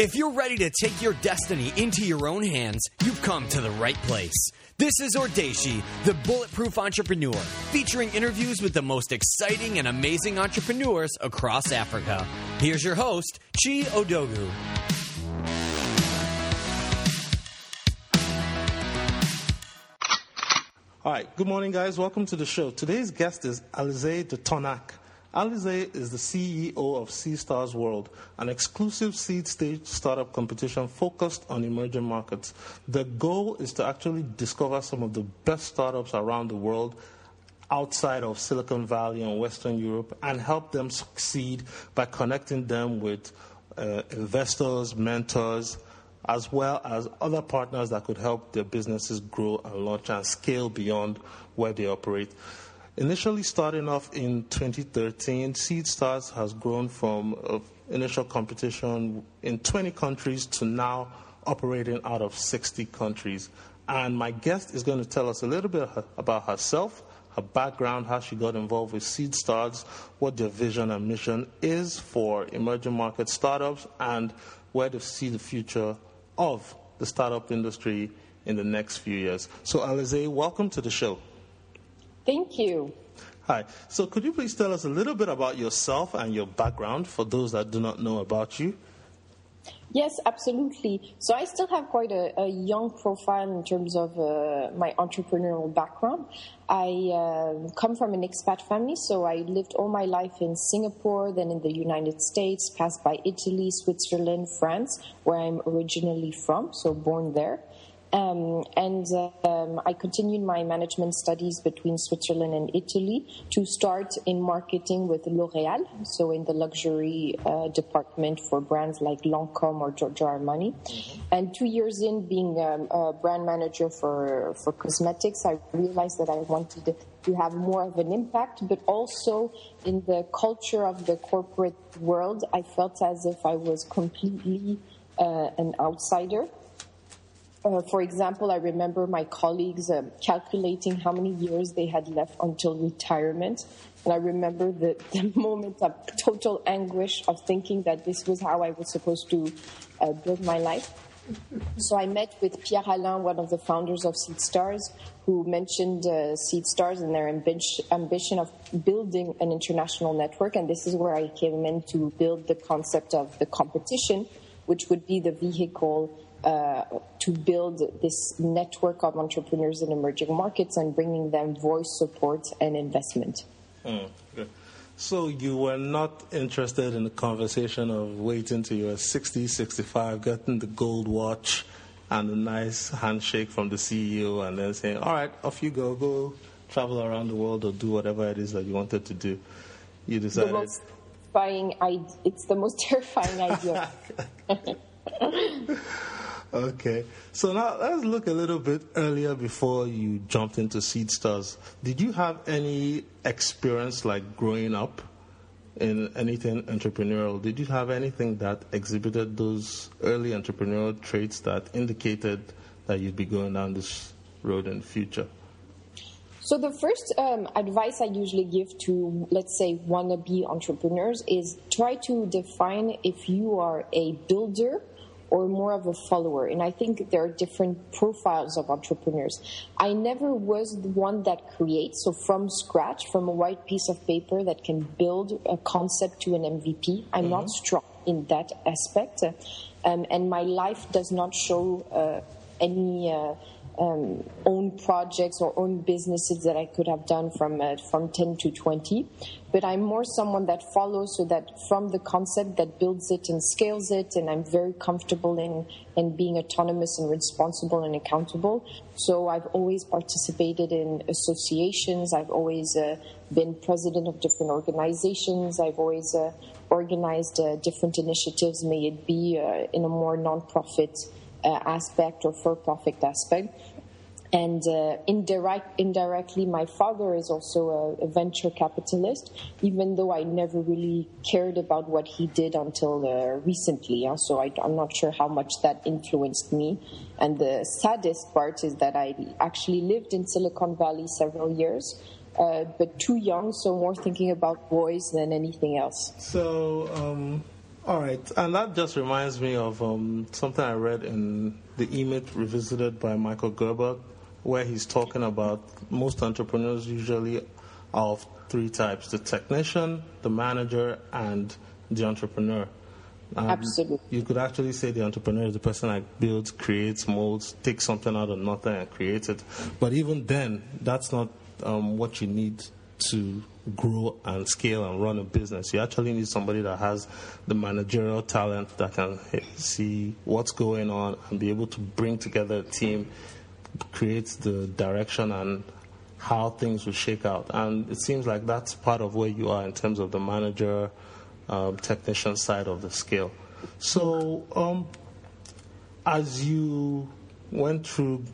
If you're ready to take your destiny into your own hands, you've come to the right place. This is Odeshi, the Bulletproof Entrepreneur, featuring interviews with the most exciting and amazing entrepreneurs across Africa. Here's your host, Chi Odogu. All right, good morning, guys. Welcome to the show. Today's guest is Alisee De Tonnac. Alisee is the CEO of Seedstars World, an exclusive seed stage startup competition focused on emerging markets. The goal is to actually discover some of the best startups around the world outside of Silicon Valley and Western Europe and help them succeed by connecting them with uh, investors, mentors, as well as other partners that could help their businesses grow and launch and scale beyond where they operate. Initially starting off in 2013, Seedstars has grown from uh, initial competition in 20 countries to now operating out of 60 countries. And my guest is going to tell us a little bit about herself, her background, how she got involved with Seedstars, what their vision and mission is for emerging market startups, and where to see the future of the startup industry in the next few years. So, Alisee, welcome to the show. Thank you. Hi. So, could you please tell us a little bit about yourself and your background for those that do not know about you? Yes, absolutely. So I still have quite a, a young profile in terms of uh, my entrepreneurial background. I uh, come from an expat family, so I lived all my life in Singapore, then in the United States, passed by Italy, Switzerland, France, where I'm originally from, so born there. Um, and um, I continued my management studies between Switzerland and Italy to start in marketing with L'Oreal, so in the luxury uh, department for brands like Lancome or Giorgio Armani. Mm-hmm. And two years in being um, a brand manager for, for cosmetics, I realized that I wanted to have more of an impact, but also in the culture of the corporate world, I felt as if I was completely uh, an outsider. Uh, for example, I remember my colleagues uh, calculating how many years they had left until retirement. And I remember the, the moment of total anguish of thinking that this was how I was supposed to uh, build my life. So I met with Pierre Alain, one of the founders of Seedstars, who mentioned uh, Seedstars and their ambi- ambition of building an international network. And this is where I came in to build the concept of the competition, which would be the vehicle uh, to build this network of entrepreneurs in emerging markets and bringing them voice support and investment. Mm, so you were not interested in the conversation of waiting till you were 60, 65, getting the gold watch and a nice handshake from the CEO and then saying, all right, off you go, go travel around the world or do whatever it is that you wanted to do. You decided. The most terrifying, it's the most terrifying idea. Okay. So now let's look a little bit earlier before you jumped into Seedstars. Did you have any experience like growing up in anything entrepreneurial? Did you have anything that exhibited those early entrepreneurial traits that indicated that you'd be going down this road in the future? So the first um, advice I usually give to, let's say, wannabe entrepreneurs is try to define if you are a builder or more of a follower. And I think there are different profiles of entrepreneurs. I never was the one that creates, so from scratch, from a white piece of paper that can build a concept to an MVP. I'm mm-hmm. not strong in that aspect. Um, and my life does not show uh, any. Uh, um, own projects or own businesses that I could have done from uh, from 10 to 20. But I'm more someone that follows, so that from the concept that builds it and scales it, and I'm very comfortable in in being autonomous and responsible and accountable. So I've always participated in associations. I've always uh, been president of different organizations. I've always uh, organized uh, different initiatives, may it be uh, in a more nonprofit uh, aspect or for-profit aspect. And uh, indirect, indirectly, my father is also a, a, venture capitalist, even though I never really cared about what he did until uh, recently. Uh, so I, am not sure how much that influenced me. And the saddest part is that I actually lived in Silicon Valley several years, uh, but too young, so more thinking about boys than anything else. So, um All right, and that just reminds me of um, something I read in the E-Myth Revisited by Michael Gerber, where he's talking about most entrepreneurs usually are of three types the technician, the manager, and the entrepreneur. Um, Absolutely. You could actually say the entrepreneur is the person that builds, creates, molds, takes something out of nothing and creates it. But even then, that's not um, what you need to grow and scale and run a business. You actually need somebody that has the managerial talent that can see what's going on and be able to bring together a team, create the direction and how things will shake out. And it seems like that's part of where you are in terms of the manager um, technician side of the scale. So, um, as you went through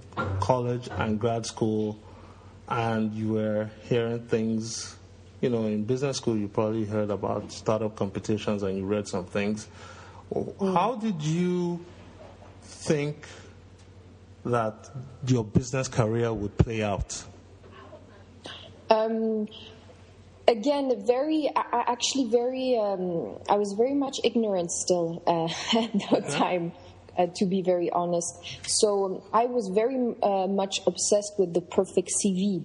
college and grad school, and you were hearing things, you know, in business school, you probably heard about startup competitions and you read some things. How did you think that your business career would play out? Um, again, very, actually, very, um, I was very much ignorant still uh, at that time. Uh, to be very honest. So um, I was very uh, much obsessed with the perfect CV.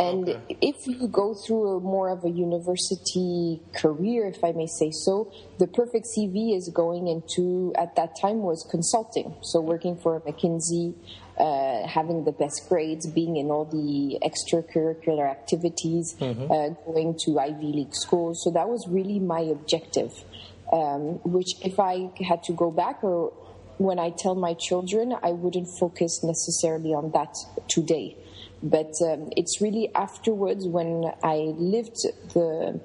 And okay. if you go through a more of a university career, if I may say so, the perfect CV is going into, at that time, was consulting. So working for McKinsey, uh, having the best grades, being in all the extracurricular activities, mm-hmm. uh, going to Ivy League schools. So that was really my objective. Um, which, if I had to go back, or when I tell my children, I wouldn't focus necessarily on that today. But um, it's really afterwards when I lived the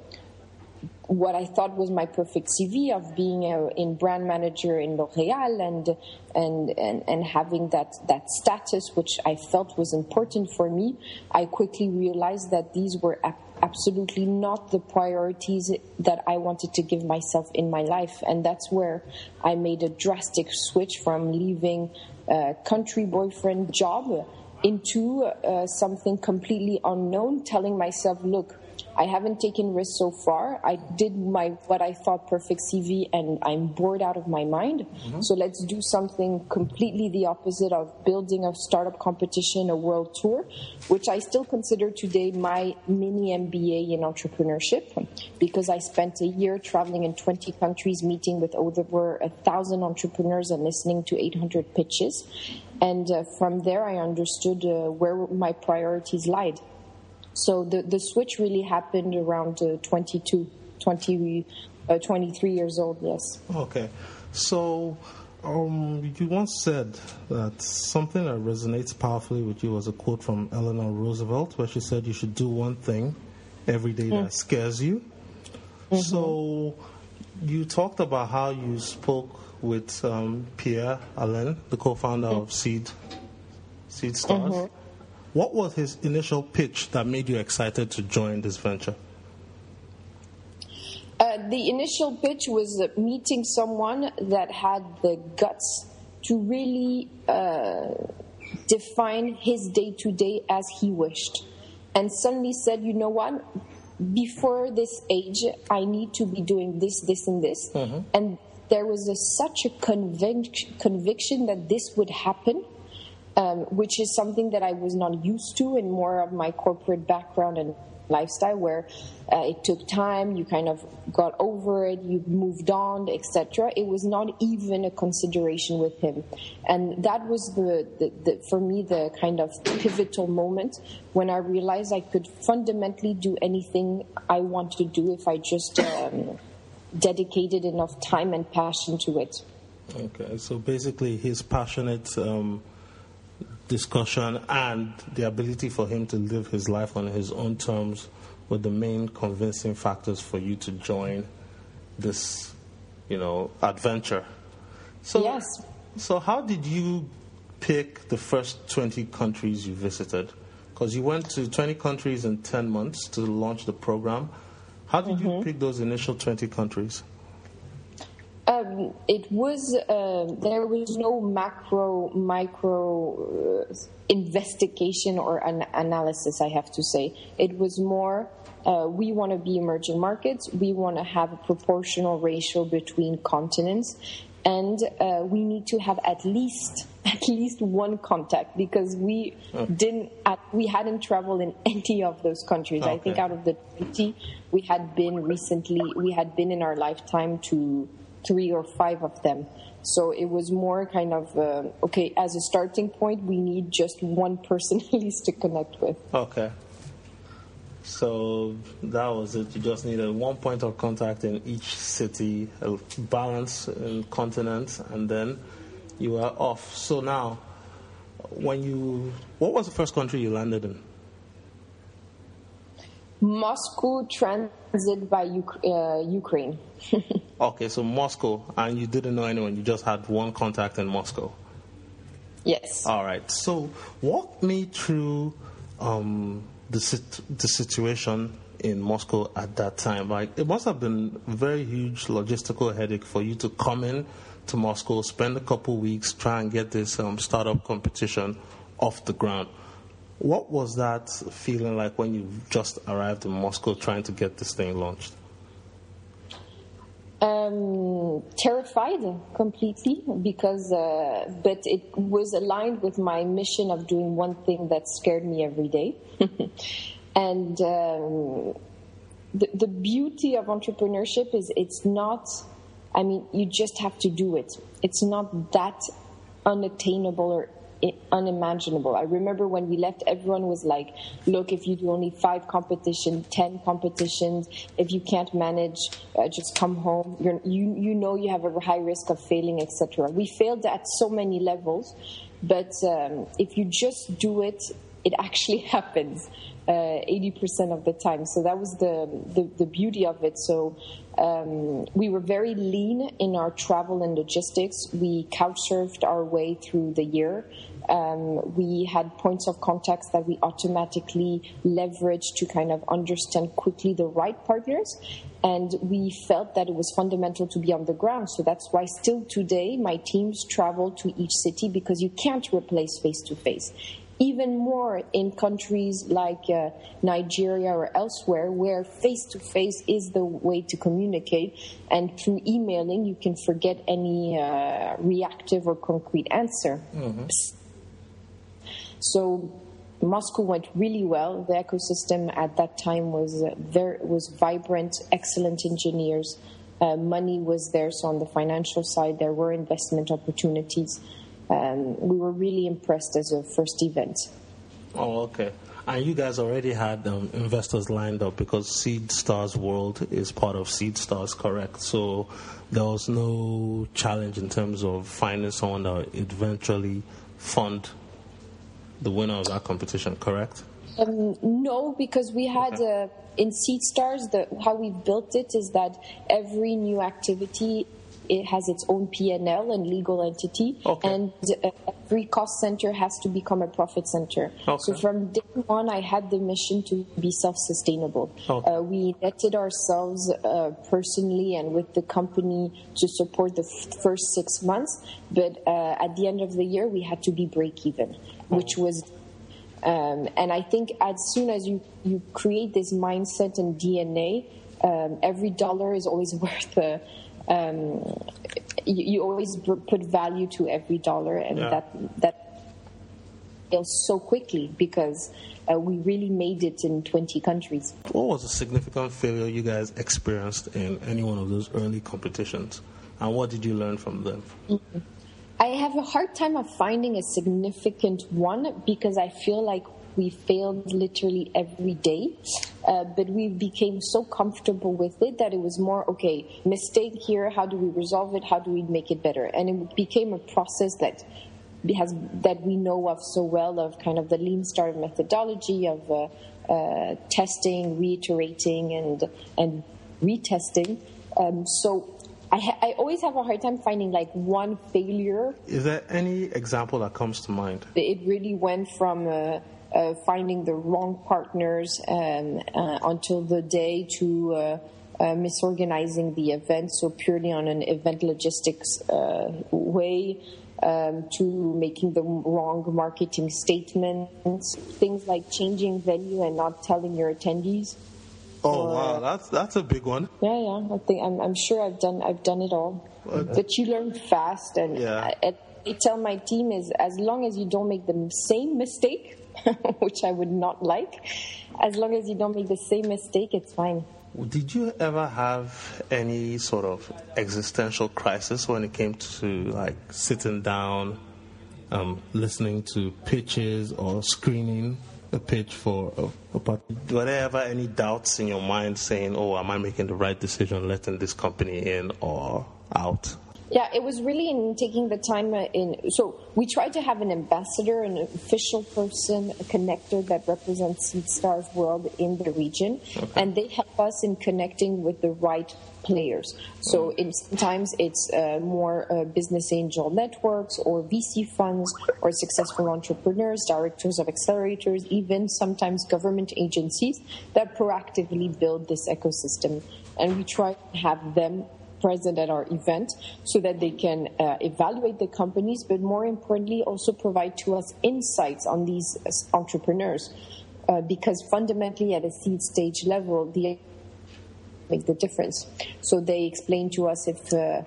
what I thought was my perfect CV of being a, in brand manager in L'Oréal and, and, and, and having that, that status, which I felt was important for me, I quickly realized that these were absolutely not the priorities that I wanted to give myself in my life. And that's where I made a drastic switch from leaving a country boyfriend job into uh, something completely unknown, telling myself, look, I haven't taken risks so far. I did my what I thought perfect CV, and I'm bored out of my mind. Mm-hmm. So let's do something completely the opposite of building a startup competition, a world tour, which I still consider today my mini MBA in entrepreneurship, because I spent a year traveling in 20 countries, meeting with over a thousand entrepreneurs and listening to 800 pitches. And uh, from there, I understood uh, where my priorities lied. So the, the switch really happened around uh, 22, 20, uh, 23 years old, yes. Okay. So um, you once said that something that resonates powerfully with you was a quote from Eleanor Roosevelt, where she said you should do one thing every day that mm. scares you. Mm-hmm. So you talked about how you spoke with um, Pierre Alain, the co-founder mm-hmm. of Seed Seedstars. Mm-hmm. What was his initial pitch that made you excited to join this venture? Uh, the initial pitch was meeting someone that had the guts to really uh, define his day to day as he wished. And suddenly said, you know what? Before this age, I need to be doing this, this, and this. Mm-hmm. And there was a, such a convic- conviction that this would happen um, which is something that I was not used to in more of my corporate background and lifestyle where uh, it took time you kind of got over it you moved on etc it was not even a consideration with him. And that was the, the, the, for me the kind of pivotal moment when i realized i could fundamentally do anything i want to do if i just um, dedicated enough time and passion to it. Okay so basically he's passionate um discussion and the ability for him to live his life on his own terms were the main convincing factors for you to join this, you know, adventure. So, yes. So, how did you pick the first 20 countries you visited? Because you went to 20 countries in 10 months to launch the program. How did mm-hmm. you pick those initial 20 countries? Um, it was uh, there was no macro micro uh, investigation or an analysis. I have to say it was more. Uh, we want to be emerging markets. We want to have a proportional ratio between continents, and uh, we need to have at least at least one contact because we oh. didn't we hadn't traveled in any of those countries. Okay. I think out of the 20 we had been recently we had been in our lifetime to three or five of them. So it was more kind of uh, okay as a starting point. We need just one person at least to connect with. Okay. So that was it. You just needed one point of contact in each city, a balance in continents, and then you were off. So now, when you, what was the first country you landed in? Moscow transit by uh, Ukraine. okay, so Moscow, and you didn't know anyone. You just had one contact in Moscow. Yes. All right. So walk me through um, the the situation in Moscow at that time. Like it must have been a very huge logistical headache for you to come in to Moscow, spend a couple weeks, try and get this um, startup competition off the ground. What was that feeling like when you just arrived in Moscow trying to get this thing launched? Um, terrified completely because, uh, but it was aligned with my mission of doing one thing that scared me every day. and um, the, the beauty of entrepreneurship is it's not I mean, you just have to do it. It's not that unattainable or unimaginable. I remember when we left, everyone was like, look, if you do only five competitions, 10 competitions, if you can't manage, uh, just come home. You're, you, you know you have a high risk of failing, etc. We failed at so many levels, but um, if you just do it, it actually happens. Uh, 80% of the time. So that was the, the, the beauty of it. So um, we were very lean in our travel and logistics. We couch surfed our way through the year. Um, we had points of contacts that we automatically leveraged to kind of understand quickly the right partners. And we felt that it was fundamental to be on the ground. So that's why still today my teams travel to each city because you can't replace face to face even more in countries like uh, Nigeria or elsewhere, where face to face is the way to communicate, and through emailing, you can forget any uh, reactive or concrete answer. Mm-hmm. So, Moscow went really well. The ecosystem at that time was uh, very was vibrant, excellent engineers. Uh, money was there, so on the financial side, there were investment opportunities um, we were really impressed as a first event. Oh, okay. And you guys already had um, investors lined up because Seedstars World is part of Seedstars, correct? So there was no challenge in terms of finding someone that would eventually fund the winner of that competition, correct? Um, no, because we had uh, in Seedstars, the, how we built it is that every new activity it has its own P&L and legal entity, okay. and uh, every cost center has to become a profit center. Okay. So from day one, I had the mission to be self-sustainable. Okay. Uh, we netted ourselves uh, personally and with the company to support the f- first six months, but uh, at the end of the year, we had to be break even, which was um, and I think as soon as you, you create this mindset and DNA, um, every dollar is always worth a, um, you, you, always put value to every dollar, and yeah. that that feels so quickly because uh, we really made it in 20 countries. What was a significant failure you guys experienced in any one of those early competitions, and what did you learn from them? Mm-hmm. I have a hard time of finding a significant one because I feel like we failed literally every day. Uh, but we became so comfortable with it that it was more okay mistake here how do we resolve it how do we make it better and it became a process that has that we know of so well of kind of the lean startup methodology of uh, uh, testing reiterating and and retesting um, so I, ha- I, always have a hard time finding like one failure. Is there any example that comes to mind? It really went from uh, uh, finding the wrong partners um, uh, until the day to uh, uh, misorganizing the event, so purely on an event logistics uh, way, um, to making the wrong marketing statements, things like changing venue and not telling your attendees. Oh wow, that's that's a big one. Yeah, yeah. I think I'm, I'm sure I've done I've done it all. But you learn fast, and Yeah. I, I tell my team is as long as you don't make the same mistake, which I would not like, as long as you don't make the same mistake, it's fine. Did you ever have any sort of existential crisis when it came to like sitting down, um, listening to pitches or screening a pitch for a, a? Were there ever any doubts in your mind saying, "Oh, am I making the right decision, letting this company in or out"? Yeah, it was really in taking the time in. So we tried to have an ambassador, an official person, a connector that represents Stars World in the region, and they help us in connecting with the right players. So in, sometimes it's uh, more uh, business angel networks or VC funds or successful entrepreneurs, directors of accelerators, even sometimes government agencies that proactively build this ecosystem. And we try to have them present at our event so that they can uh, evaluate the companies, but more importantly, also provide to us insights on these uh, entrepreneurs. Uh, because fundamentally, at a seed stage level, the make the difference. So they explain to us if uh,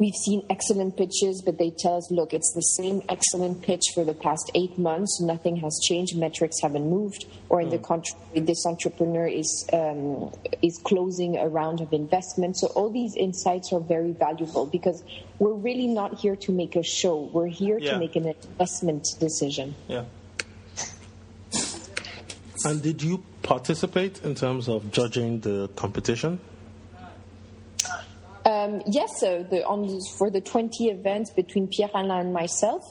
we've seen excellent pitches, but they tell us, look, it's the same excellent pitch for the past eight months. Nothing has changed. Metrics haven't moved. Or in the contrary, this entrepreneur is um, is closing a round of investment. So all these insights are very valuable because we're really not here to make a show. We're here Yeah. to make an investment decision. Yeah. And did you participate in terms of judging the competition? Um, yes, so the, on, for the 20 events between Pierre Alain and myself.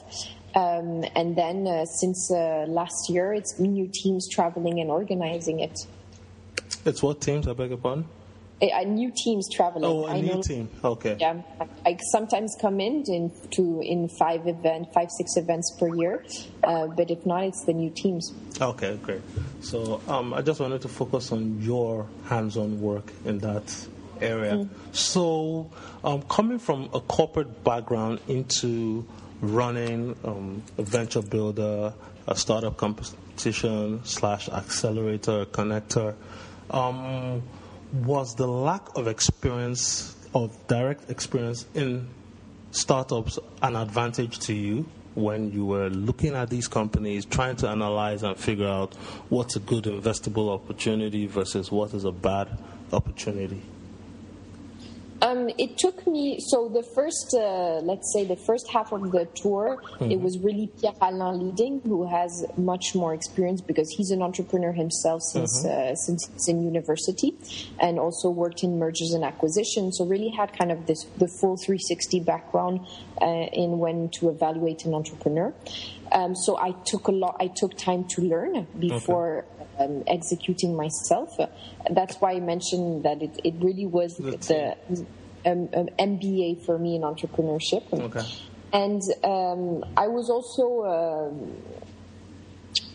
Um, and then uh, since uh, last year, it's new teams traveling and organizing it. It's what teams? I beg your pardon. A, a new teams traveling. Oh, a I new know- team. Okay. Yeah, I sometimes come in in to in five event, five six events per year, uh, but if not, it's the new teams. Okay, great. So um, I just wanted to focus on your hands-on work in that area. So, um, coming from a corporate background into running um, a venture builder, a startup competition slash accelerator, connector, um, was the lack of experience of direct experience in startups an advantage to you when you were looking at these companies, trying to analyze and figure out what's a good investable opportunity versus what is a bad opportunity? Um, it took me so the first, uh, let's say, the first half of the tour, it was really Pierre Alain leading, who has much more experience because he's an entrepreneur himself since uh, since he's in university, and also worked in mergers and acquisitions. So really had kind of this the full 360 background uh, in when to evaluate an entrepreneur. Um, so I took a lot. I took time to learn before um, executing myself. That's why I mentioned that it, it really was That's the um, um, MBA for me in entrepreneurship. Okay. And um, I was also um,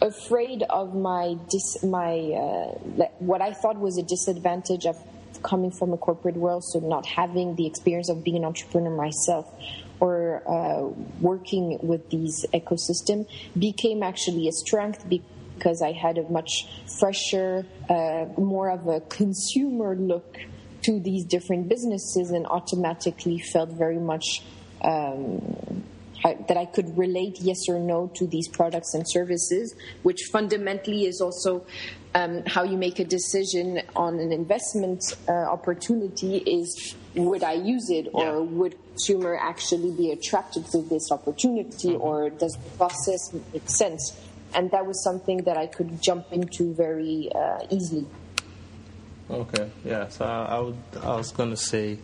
afraid of my dis- my uh, what I thought was a disadvantage of coming from a corporate world, so not having the experience of being an entrepreneur myself or uh, working with these ecosystem became actually a strength because I had a much fresher, uh, more of a consumer look to these different businesses and automatically felt very much um, I, that I could relate yes or no to these products and services, which fundamentally is also um, how you make a decision on an investment uh, opportunity is would I use it or Yeah. would consumer actually be attracted to this opportunity or does the process make sense? And that was something that I could jump into very uh, easily. Okay. Yeah. So I, I, would, I was going to say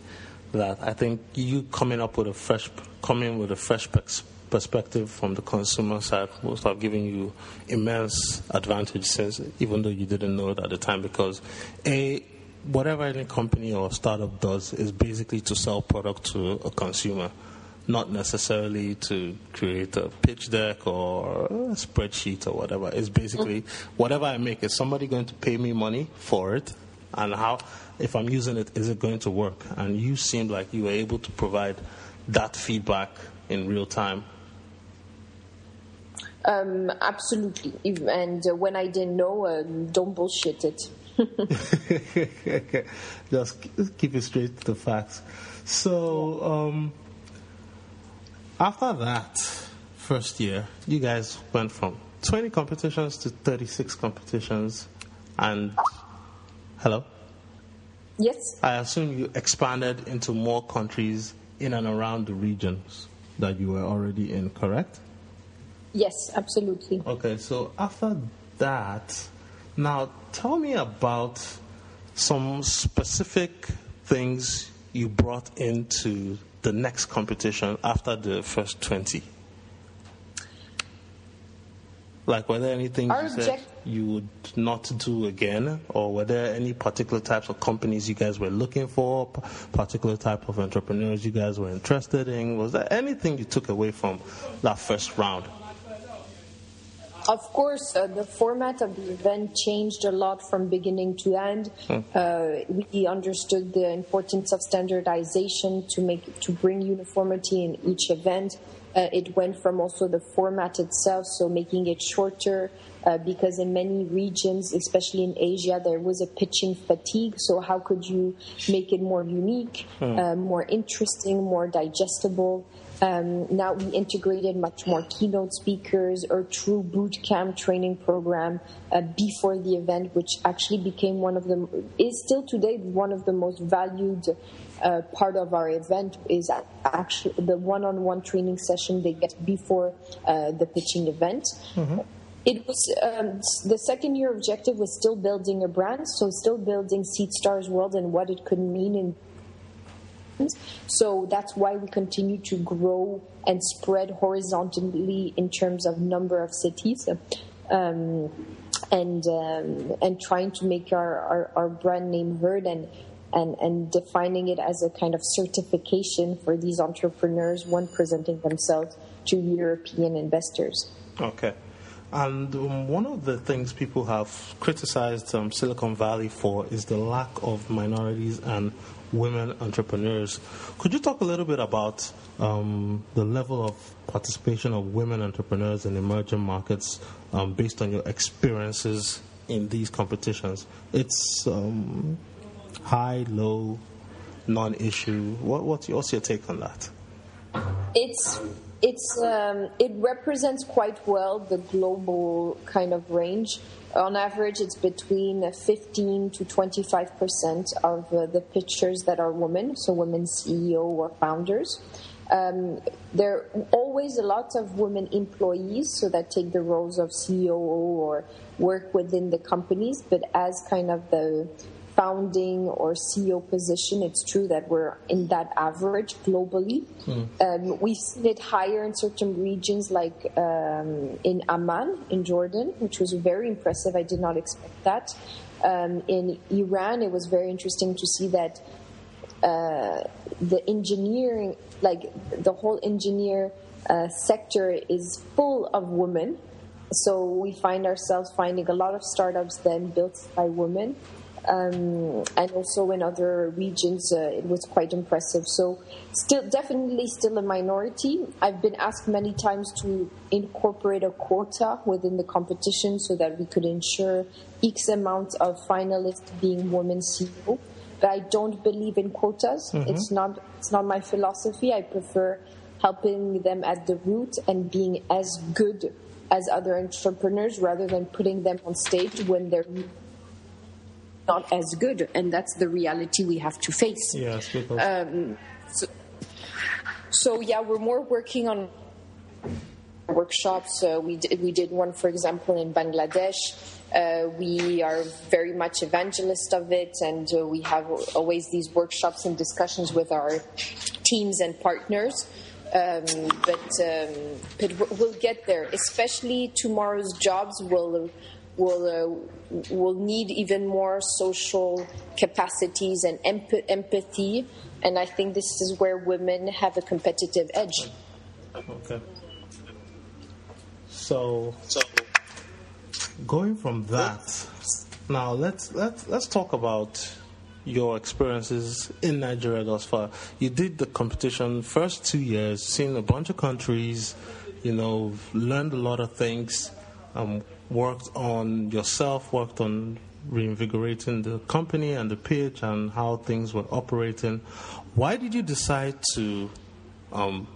that I think you coming up with a fresh, coming with a fresh pers- perspective from the consumer side will start giving you immense advantage since even though you didn't know it at the time because a whatever any company or startup does is basically to sell product to a consumer not necessarily to create a pitch deck or a spreadsheet or whatever. It's basically whatever I make, is somebody going to pay me money for it? and how, if I'm using it, is it going to work? And you seemed like you were able to provide that feedback in real time. Um, absolutely. And uh, when I didn't know, uh, don't bullshit it. Just keep it straight to the facts. So, um, after that first year, you guys went from 20 competitions to 36 competitions. And, hello? Yes. I assume you expanded into more countries in and around the regions that you were already in, correct? Yes, absolutely. Okay, so after that, now tell me about some specific things you brought into the next competition after the first 20. Like, were there anything Our you said you would not do again, or were there any particular types of companies you guys were looking for, particular type of entrepreneurs you guys were interested in? Was there anything you took away from that first round? Of course, uh, the format of the event changed a lot from beginning to end. Uh, we understood the importance of standardization to make to bring uniformity in each event. Uh, it went from also the format itself, so making it shorter. Uh, because in many regions, especially in Asia, there was a pitching fatigue. So how could you make it more unique, uh, more interesting, more digestible? Um, now we integrated much more keynote speakers or true boot camp training program uh, before the event, which actually became one of the is still today one of the most valued uh, part of our event is actually the one-on-one training session they get before uh, the pitching event. It was um, the second year objective was still building a brand, so still building Seedstars World and what it could mean in so that's why we continue to grow and spread horizontally in terms of number of cities. Um, and um, and trying to make our, our, our brand name heard and, and and defining it as a kind of certification for these entrepreneurs when presenting themselves to European investors. Okay. And um, one of the things people have criticized um, Silicon Valley for is the lack of minorities and women entrepreneurs. Could you talk a little bit about um, the level of participation of women entrepreneurs in emerging markets um, based on your experiences in these competitions? It's um, high, low, non issue. What, what's, your, what's your take on that? It's it's um, it represents quite well the global kind of range. On average, it's between 15 to 25 percent of uh, the pitchers that are women, so women CEO or founders. Um, there are always a lot of women employees, so that take the roles of CEO or work within the companies, but as kind of the founding or CEO position, it's true that we're in that average globally. Um, we've seen it higher in certain regions, like um, in Amman, in Jordan, which was very impressive. I did not expect that. Um, in Iran, it was very interesting to see that uh, the engineering, like the whole engineer uh, sector, is full of women. So we find ourselves finding a lot of startups then built by women. Um, and also in other regions, uh, it was quite impressive. So, still, definitely, still a minority. I've been asked many times to incorporate a quota within the competition so that we could ensure X amount of finalists being women CEO. But I don't believe in quotas. It's not. It's not my philosophy. I prefer helping them at the root and being as good as other entrepreneurs rather than putting them on stage when they're not as good, and that's the reality we have to face. Yes, because Um, so, so yeah, we're more working on workshops. Uh, we did, we did one, for example, in Bangladesh. Uh, we are very much evangelist of it, and uh, we have always these workshops and discussions with our teams and partners. Um, but um, but we'll get there. Especially tomorrow's jobs will will uh, will need even more social capacities and emp- empathy. And I think this is where women have a competitive edge. Okay. So, going from that Now let's let's let's talk about your experiences in Nigeria thus far. You did the competition first two years, seen a bunch of countries, you know, learned a lot of things, um, worked on yourself, worked on reinvigorating the company and the pitch and how things were operating. Why did you decide to um,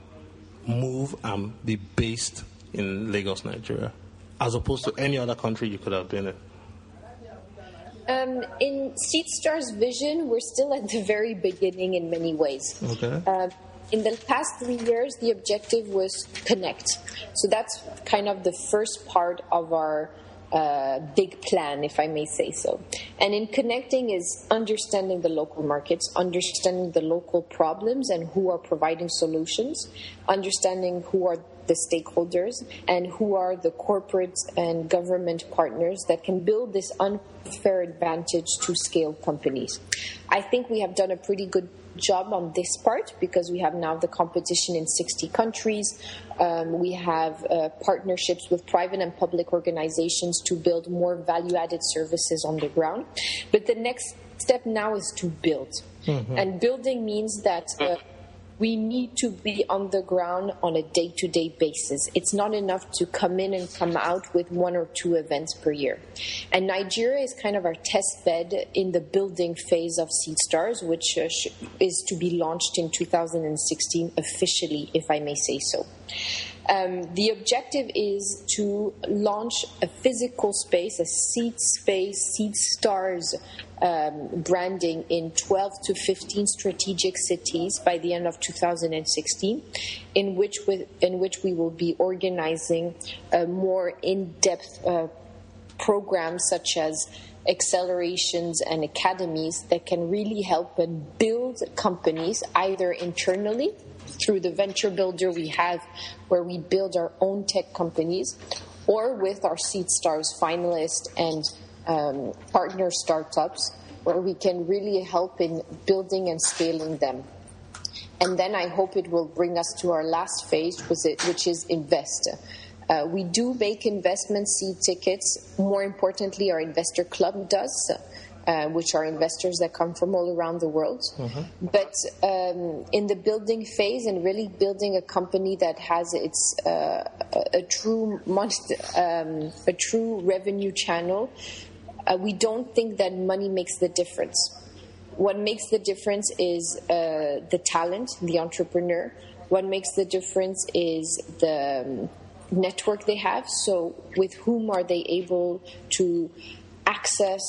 move and be based in Lagos, Nigeria, as opposed to any other country you could have been in? Um, in SeedStar's vision, we're still at the very beginning in many ways. Okay. Uh, in the past three years, the objective was connect. So that's kind of the first part of our uh, big plan, if I may say so. And in connecting is understanding the local markets, understanding the local problems and who are providing solutions, understanding who are the stakeholders and who are the corporate and government partners that can build this unfair advantage to scale companies. I think we have done a pretty good job on this part because we have now the competition in 60 countries. Um, we have uh, partnerships with private and public organizations to build more value added services on the ground. But the next step now is to build. Mm-hmm. And building means that. Uh, we need to be on the ground on a day to day basis. It's not enough to come in and come out with one or two events per year. And Nigeria is kind of our test bed in the building phase of Seedstars, which uh, is to be launched in 2016 officially, if I may say so. Um, the objective is to launch a physical space, a seed space, seed stars um, branding in 12 to 15 strategic cities by the end of 2016, in which we, in which we will be organizing a more in-depth uh, programs such as accelerations and academies that can really help and build companies either internally through the venture builder we have where we build our own tech companies or with our seed stars finalists and um, partner startups where we can really help in building and scaling them. And then I hope it will bring us to our last phase, which is invest. Uh, we do make investment seed tickets. More importantly, our investor club does, uh, which are investors that come from all around the world. Mm-hmm. But um, in the building phase and really building a company that has its uh, a, a, true um, a true revenue channel, uh, we don't think that money makes the difference. What makes the difference is uh, the talent, the entrepreneur. What makes the difference is the um, network they have. So, with whom are they able to access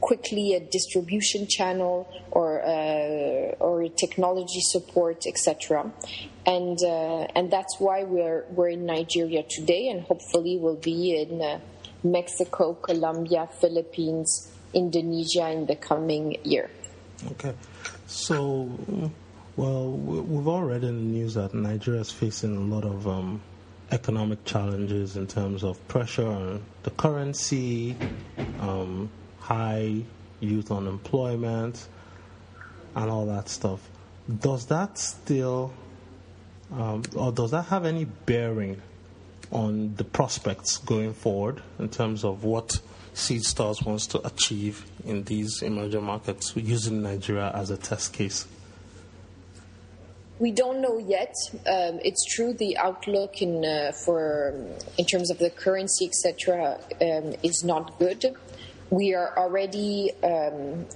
quickly a distribution channel or uh, or technology support, etc. And uh, and that's why we're we're in Nigeria today, and hopefully we'll be in uh, Mexico, Colombia, Philippines, Indonesia in the coming year. Okay, so well, we've all read in the news that Nigeria is facing a lot of um, economic challenges in terms of pressure on the currency, um, high youth unemployment, and all that stuff. Does that still, um, or does that have any bearing on the prospects going forward in terms of what Seedstars wants to achieve in these emerging markets using Nigeria as a test case? We don't know yet. Um, it's true the outlook in uh, for in terms of the currency, etc., um, is not good. We are already um,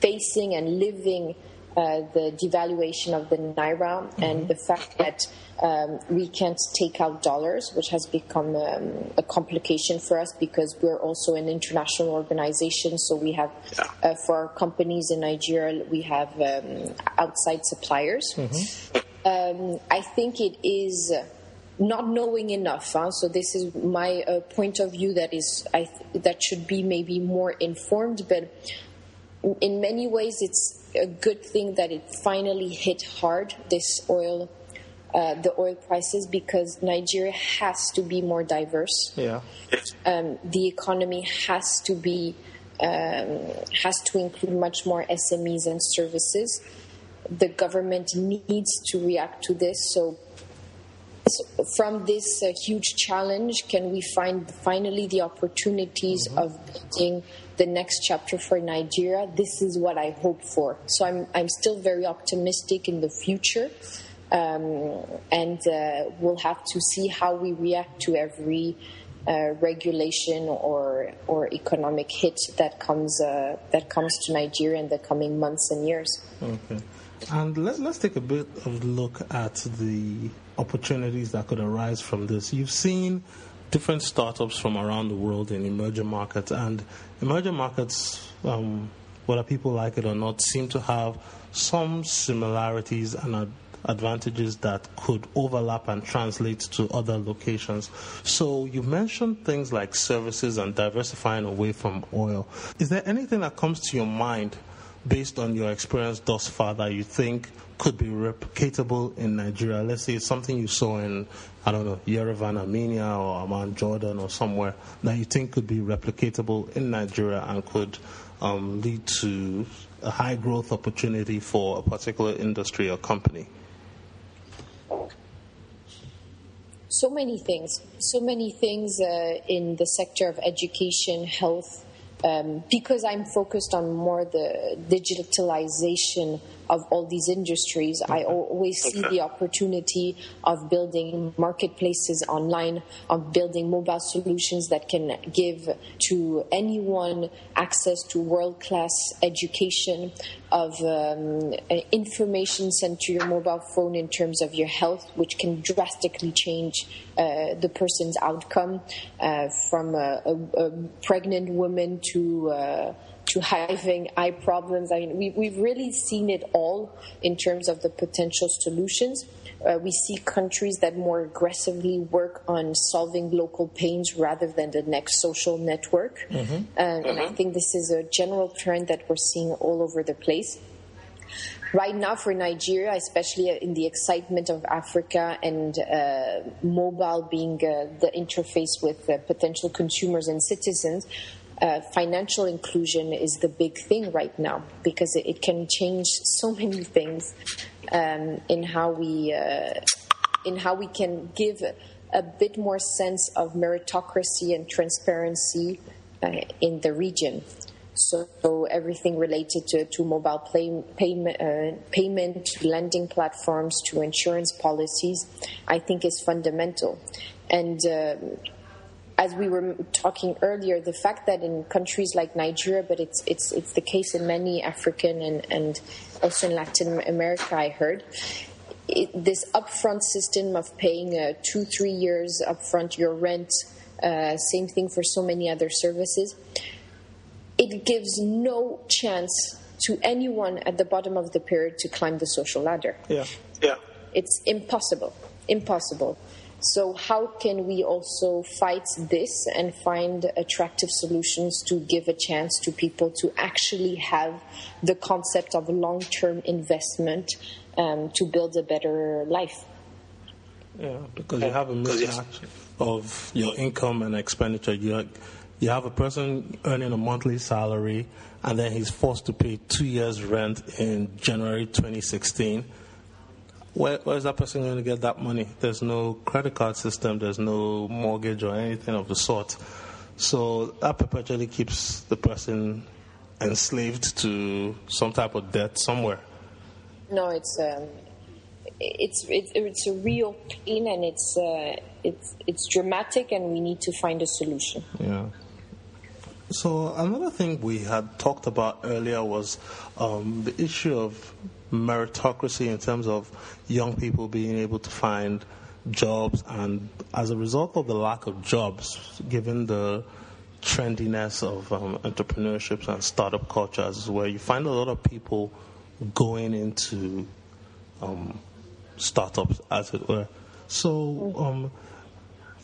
facing and living uh, the devaluation of the naira mm-hmm. and the fact that um, we can't take out dollars, which has become um, a complication for us because we're also an international organization. So we have, uh, for our companies in Nigeria, we have um, outside suppliers. Mm-hmm. Um, I think it is not knowing enough. Huh? So this is my uh, point of view that is I th- that should be maybe more informed, but in many ways, it's a good thing that it finally hit hard this oil, uh, the oil prices, because Nigeria has to be more diverse. Yeah, um, the economy has to be um, has to include much more SMEs and services. The government needs to react to this. So from this uh, huge challenge, can we find finally the opportunities mm-hmm. of building the next chapter for Nigeria? This is what I hope for. So I'm, I'm still very optimistic in the future. Um, and uh, we'll have to see how we react to every uh, regulation or or economic hit that comes uh, that comes to Nigeria in the coming months and years. Okay. And let, us take a bit of a look at the opportunities that could arise from this. You've seen different startups from around the world in emerging markets, and emerging markets, um, whether people like it or not, seem to have some similarities and advantages that could overlap and translate to other locations. So you mentioned things like services and diversifying away from oil. Is there anything that comes to your mind based on your experience thus far that you think could be replicatable in Nigeria? Let's say it's something you saw in, I don't know, Yerevan, Armenia, or Amman, Jordan, or somewhere that you think could be replicatable in Nigeria and could um, lead to a high growth opportunity for a particular industry or company. So many things, so many things uh, in the sector of education, health, um, because I'm focused on more the digitalization of all these industries, I always see the opportunity of building marketplaces online, of building mobile solutions that can give to anyone access to world class education, of um, information sent to your mobile phone in terms of your health, which can drastically change uh, the person's outcome uh, from a, a, a, pregnant woman to uh, to having eye problems. I mean, we, we've really seen it all in terms of the potential solutions. Uh, we see countries that more aggressively work on solving local pains rather than the next social network. Mm-hmm. Mm-hmm. And I think this is a general trend that we're seeing all over the place. Right now, for Nigeria, especially in the excitement of Africa and uh, mobile being uh, the interface with uh, potential consumers and citizens, uh, financial inclusion is the big thing right now because it, it can change so many things um, in how we uh, in how we can give a bit more sense of meritocracy and transparency uh, in the region. So, so, everything related to, to mobile play, payment, uh, payment, lending platforms, to insurance policies, I think is fundamental. And uh, as we were talking earlier, the fact that in countries like Nigeria, but it's it's it's the case in many African and and also in Latin America, I heard. It, this upfront system of paying uh, two, three years upfront your rent, uh, same thing for so many other services. It gives no chance to anyone at the bottom of the pyramid to climb the social ladder. Yeah, yeah. It's impossible. Impossible. So, how can we also fight this and find attractive solutions to give a chance to people to actually have the concept of long term investment um, to build a better life? Yeah, because you have a mismatch of your income and expenditure. You, you have a person earning a monthly salary, and then he's forced to pay two years' rent in January 2016 where, where's that person going to get that money? There's no credit card system, there's no mortgage or anything of the sort. So that perpetually keeps the person enslaved to some type of debt somewhere. No, it's um, it's, it's it's a real pain and it's uh, it's it's dramatic, and we need to find a solution. Yeah. So another thing we had talked about earlier was um, the issue of meritocracy in terms of young people being able to find jobs, and as a result of the lack of jobs, given the trendiness of um, entrepreneurship and startup cultures, where you find a lot of people going into um, startups, as it were. So, um,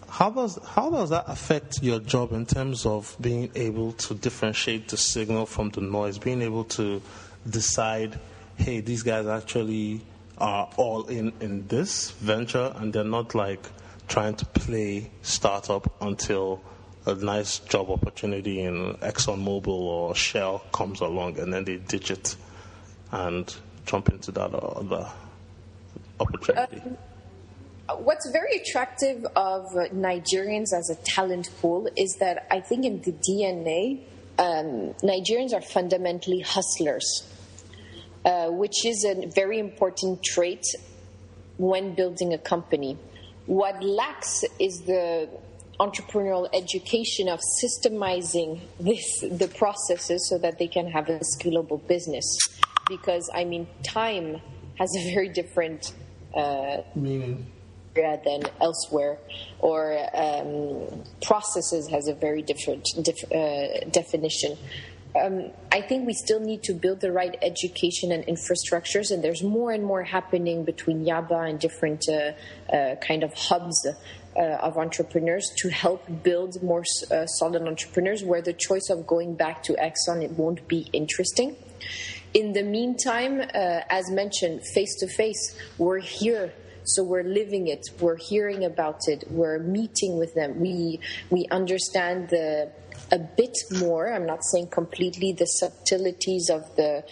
how does how does that affect your job in terms of being able to differentiate the signal from the noise, being able to decide hey, these guys actually are all in in this venture and they're not like trying to play startup until a nice job opportunity in ExxonMobil or Shell comes along and then they ditch it and jump into that other opportunity. Uh, what's very attractive of Nigerians as a talent pool is that I think in the DNA, um, Nigerians are fundamentally hustlers, uh, which is a very important trait when building a company. What lacks is the entrepreneurial education of systemizing this the processes so that they can have a scalable business. Because I mean, time has a very different uh, meaning than elsewhere, or um, processes has a very different dif- uh, definition. Um, I think we still need to build the right education and infrastructures, and there's more and more happening between Yaba and different uh, uh, kind of hubs uh, of entrepreneurs to help build more uh, solid entrepreneurs. Where the choice of going back to Exxon it won't be interesting. In the meantime, uh, as mentioned, face to face, we're here so we're living it, we're hearing about it, we're meeting with them. We we understand the a bit more. I'm not saying completely the subtleties of the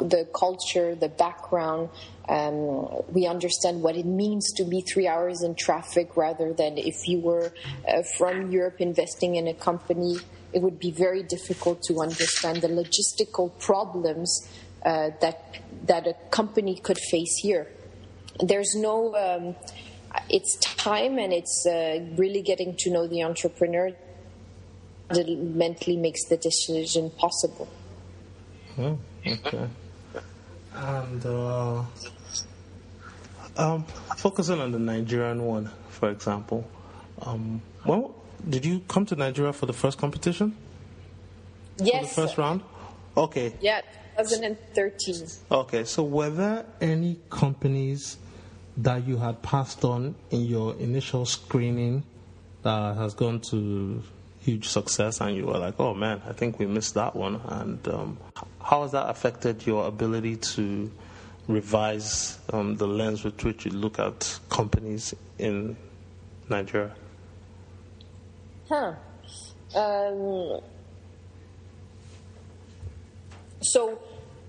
the culture, the background. Um, we understand what it means to be three hours in traffic rather than if you were uh, from Europe investing in a company. It would be very difficult to understand the logistical problems uh, that that a company could face here there's no um, it's time and it's uh, really getting to know the entrepreneur mentally makes the decision possible. Oh, okay. And uh, um, focusing on the nigerian one for example um, well did you come to nigeria for the first competition? Yes for the first round? Okay. Yeah 2013 okay so were there any companies that you had passed on in your initial screening that has gone to huge success and you were like, oh man, I think we missed that one? And um, how has that affected your ability to revise um, the lens with which you look at companies in Nigeria? Huh. Um, so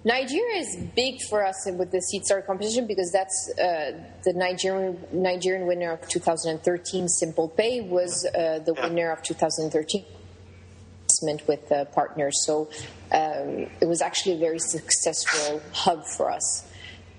Nigeria is big for us with the Seedstars competition because that's uh, the Nigerian Nigerian winner of 2013. Simple Pay was uh, the winner of 2013 with uh, partners. So um, it was actually a very successful hub for us.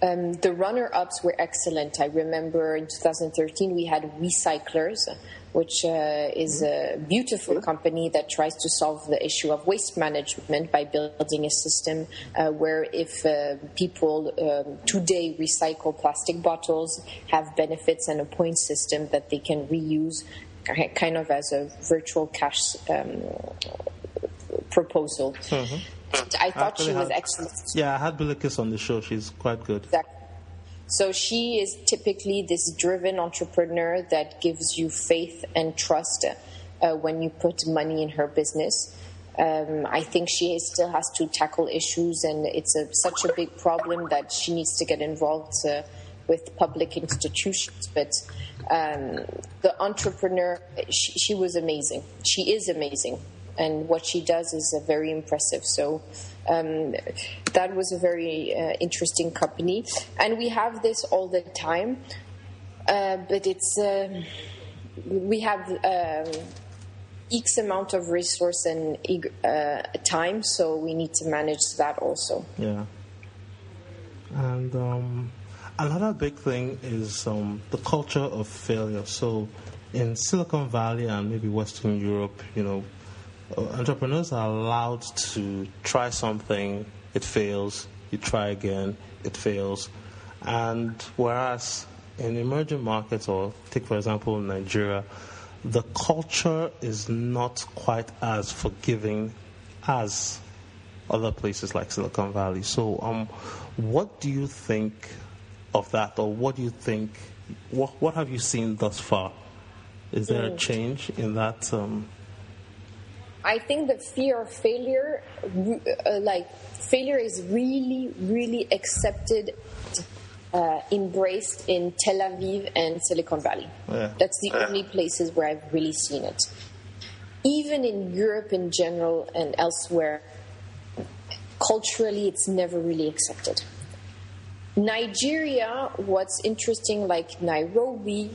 Um, the runner-ups were excellent. I remember in 2013 we had Wecyclers, which uh, is a beautiful company that tries to solve the issue of waste management by building a system uh, where if uh, people um, today recycle plastic bottles, have benefits and a point system that they can reuse, kind of as a virtual cash um, proposal. Mm-hmm. I thought I she was had, excellent. Yeah, I had Bilikiss on the show. She's quite good. Exactly. So she is typically this driven entrepreneur that gives you faith and trust uh, when you put money in her business. Um, I think she still has to tackle issues, and it's a, such a big problem that she needs to get involved uh, with public institutions. But um, the entrepreneur, she, she was amazing. She is amazing and what she does is uh, very impressive. So um, that was a very uh, interesting company, and we have this all the time. Uh, but it's um, we have um, X amount of resource and uh, time, so we need to manage that also. Yeah, and um, another big thing is um, the culture of failure. So in Silicon Valley and maybe Western Europe, you know, entrepreneurs are allowed to try something, it fails, you try again, it fails. And whereas in emerging markets, or take for example Nigeria, the culture is not quite as forgiving as other places like Silicon Valley. So, um, what do you think of that, or what do you think? What what have you seen thus far? Is there a mm. change in that? Um, I think the fear of failure, uh, like failure, is really, really accepted, uh, embraced in Tel Aviv and Silicon Valley. Yeah. That's the yeah. only places where I've really seen it. Even in Europe in general and elsewhere, culturally, it's never really accepted. Nigeria, what's interesting, like Nairobi,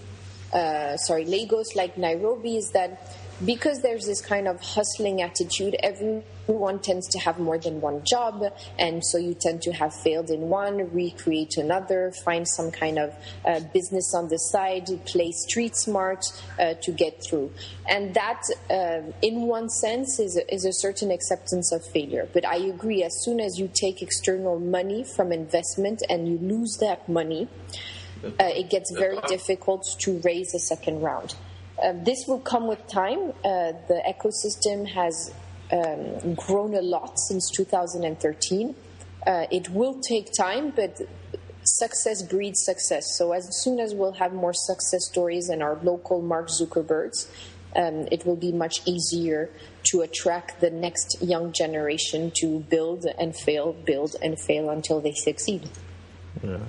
uh, sorry, Lagos, like Nairobi, is that because there's this kind of hustling attitude, everyone tends to have more than one job, and so you tend to have failed in one, recreate another, find some kind of uh, business on the side, play street smart uh, to get through. And that, uh, in one sense, is a, is a certain acceptance of failure. But I agree, as soon as you take external money from investment and you lose that money, uh, it gets very difficult to raise a second round. Uh, this will come with time. Uh, the ecosystem has um, grown a lot since 2013. Uh, it will take time, but success breeds success. So as soon as we'll have more success stories and our local Mark Zuckerbergs, um, it will be much easier to attract the next young generation to build and fail, build and fail until they succeed. Yeah.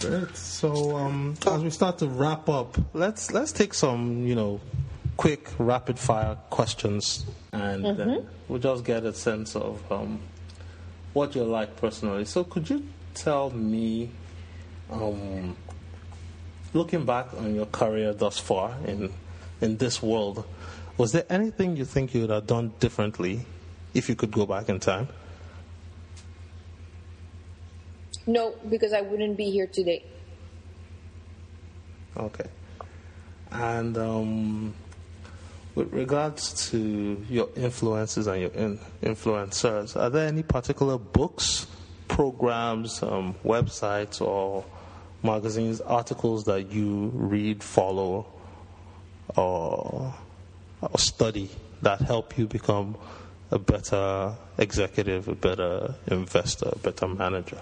Great. So um, as we start to wrap up, let's let's take some you know quick rapid fire questions, and mm-hmm. we'll just get a sense of um, what you're like personally. So could you tell me, um, looking back on your career thus far in in this world, was there anything you think you would have done differently if you could go back in time? No, because I wouldn't be here today. Okay. And um, with regards to your influences and your in- influencers, are there any particular books, programs, um, websites, or magazines, articles that you read, follow, or, or study that help you become a better executive, a better investor, a better manager?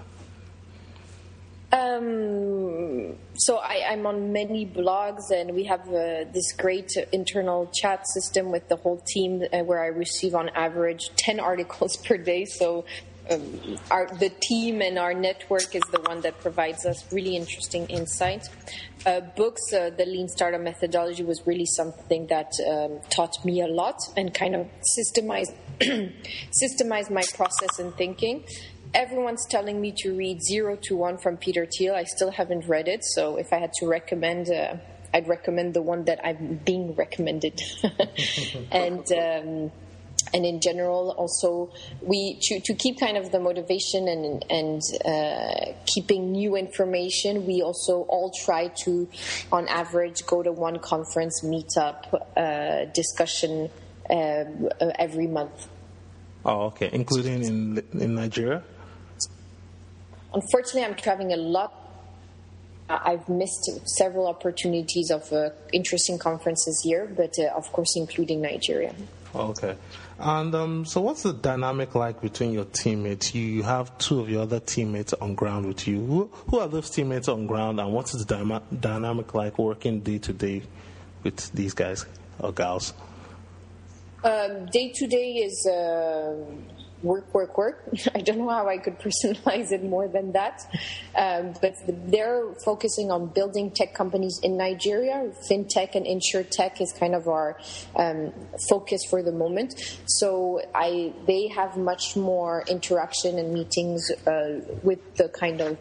Um, so I, am on many blogs, and we have uh, this great internal chat system with the whole team, uh, where I receive on average ten articles per day. So um, our, the team and our network is the one that provides us really interesting insight. Uh, books, uh, the Lean Startup methodology was really something that um, taught me a lot and kind of systemized systemized my process and thinking everyone's telling me to read Zero to One from Peter Thiel. I still haven't read it, so if I had to recommend, uh, I'd recommend the one that I'm being recommended. and um, and in general, also we to, to keep kind of the motivation and and uh, keeping new information. We also all try to, on average, go to one conference, meetup, uh, discussion uh, every month. Oh, okay, including in in Nigeria. Unfortunately, I'm traveling a lot. I've missed several opportunities of uh, interesting conferences here, but uh, of course, including Nigeria. Okay. And um, so, what's the dynamic like between your teammates? You have two of your other teammates on ground with you. Who, who are those teammates on ground, and what's the dyma- dynamic like working day to day with these guys or gals? Day to day is uh, work, work, work. I don't know how I could personalize it more than that. Um, but they're focusing on building tech companies in Nigeria. FinTech and InsurTech is kind of our um, focus for the moment. So I, they have much more interaction and meetings uh, with the kind of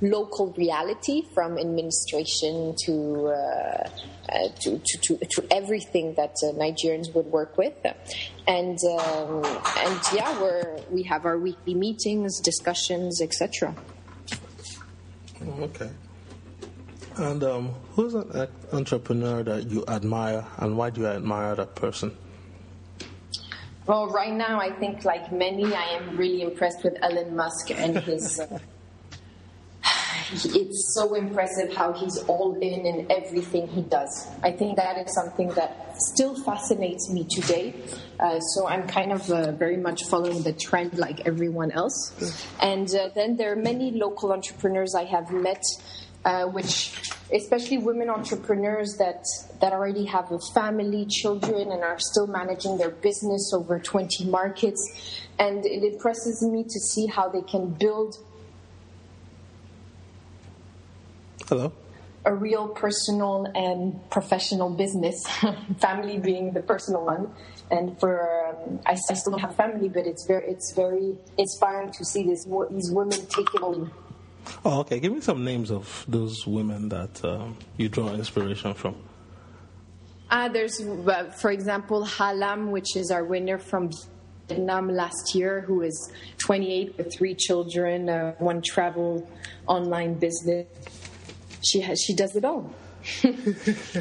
local reality from administration to, uh, uh, to, to, to, to, everything that uh, Nigerians would work with. And, um, and yeah, we're, we have our weekly meetings, discussions, etc. Okay. And um, who's an entrepreneur that you admire, and why do you admire that person? Well, right now, I think, like many, I am really impressed with Elon Musk and his uh, it's so impressive how he's all in in everything he does. I think that is something that still fascinates me today. Uh, so I'm kind of uh, very much following the trend like everyone else. And uh, then there are many local entrepreneurs I have met, uh, which, especially women entrepreneurs that that already have a family, children, and are still managing their business over 20 markets. And it impresses me to see how they can build Hello. A real personal and professional business, family being the personal one. And for um, I, still don't have family, but it's very it's very inspiring to see this these women taking on Oh, okay. Give me some names of those women that um, you draw inspiration from. Uh, there's, uh, for example, Halam, which is our winner from Vietnam last year, who is 28 with three children, uh, one travel online business. She has, she does it all.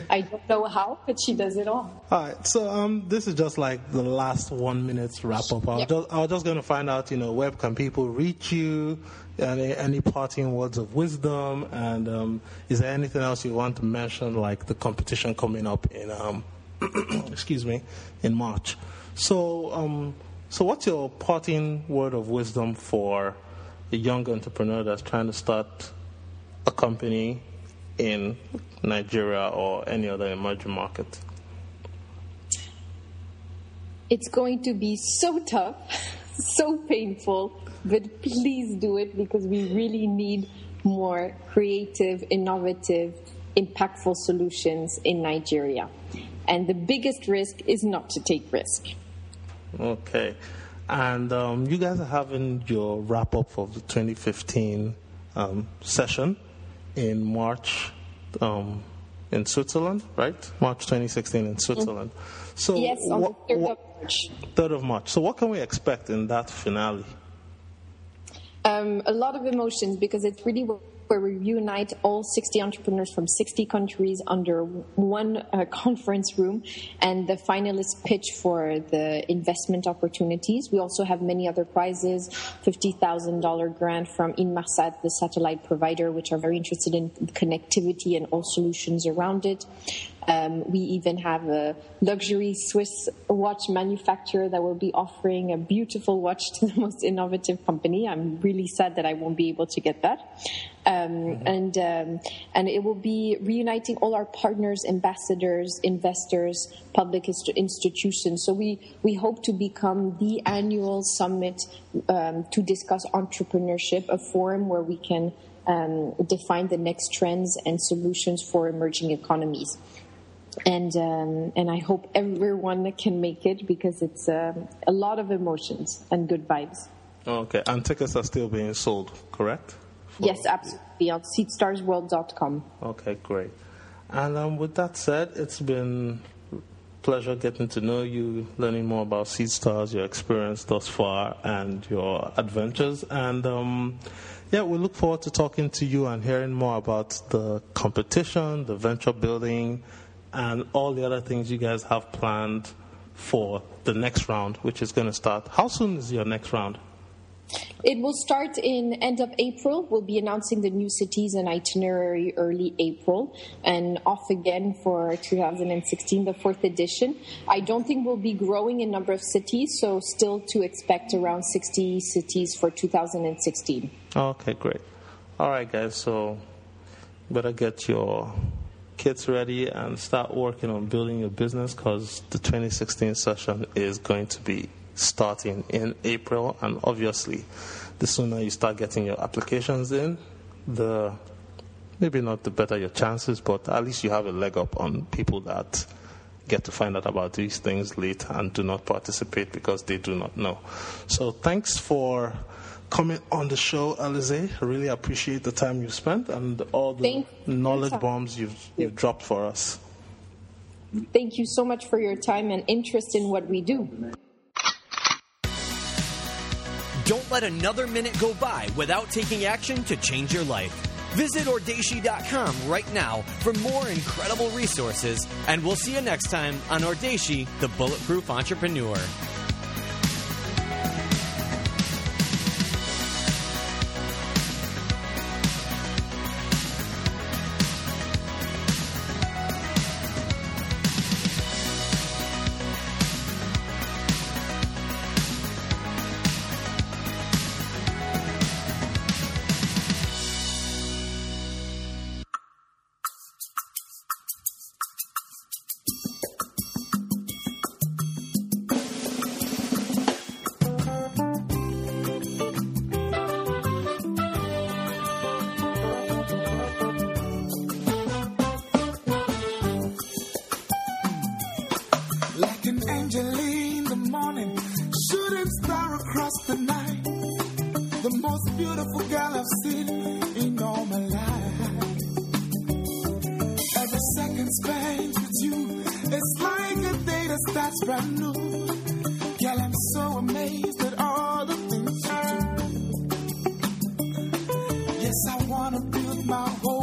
I don't know how, but she does it all. All right, so um, this is just like the last one minute wrap up. I was, Yep. just, I was just going to find out, you know, where can people reach you? Any, any parting words of wisdom? And um, is there anything else you want to mention, like the competition coming up in, um, excuse me, in March? So, um, so what's your parting word of wisdom for a young entrepreneur that's trying to start company in Nigeria or any other emerging market? It's going to be so tough, so painful, but please do it because we really need more creative, innovative, impactful solutions in Nigeria. And the biggest risk is not to take risk. Okay. And um, you guys are having your wrap up of the 2015 um, session in March um, in Switzerland, right? March 2016 in Switzerland. So yes, on what- the 3rd what- of March. 3rd of March. So what can we expect in that finale? Um, a lot of emotions because it's really where we reunite all 60 entrepreneurs from 60 countries under one uh, conference room and the finalists pitch for the investment opportunities. We also have many other prizes, $50,000 grant from Inmarsat, the satellite provider, which are very interested in connectivity and all solutions around it. Um, we even have a luxury Swiss watch manufacturer that will be offering a beautiful watch to the most innovative company. I'm really sad that I won't be able to get that. Um, And um, and it will be reuniting all our partners, ambassadors, investors, public inst- institutions. So we we hope to become the annual summit um, to discuss entrepreneurship, a forum where we can um, define the next trends and solutions for emerging economies and um, and I hope everyone can make it because it's um, a lot of emotions and good vibes. Okay. And tickets are still being sold, correct? For- Yes, absolutely. On seedstarsworld.com. Okay, great. And um, with that said, it's been pleasure getting to know you, learning more about Seedstars, your experience thus far, and your adventures. And um, yeah, we look forward to talking to you and hearing more about the competition, the venture building, and all the other things you guys have planned for the next round, which is going to start. How soon is your next round? It will start in end of April. We'll be announcing the new cities and itinerary early April, and off again for 2016, the fourth edition. I don't think we'll be growing in number of cities, so still to expect around 60 cities for 2016. Okay, great. All right, guys. So, better get your kits ready and start working on building your business because the 2016 session is going to be starting in April. And obviously, the sooner you start getting your applications in, the maybe not the better your chances, but at least you have a leg up on people that get to find out about these things late and do not participate because they do not know. So thanks for coming on the show, Alisee. I really appreciate the time you spent and all the Thank you. knowledge bombs you've, you've dropped for us. Thank you so much for your time and interest in what we do. Don't let another minute go by without taking action to change your life. Visit Odeshi.com right now for more incredible resources, and we'll see you next time on Odeshi, the Bulletproof Entrepreneur. Yes, I wanna build my whole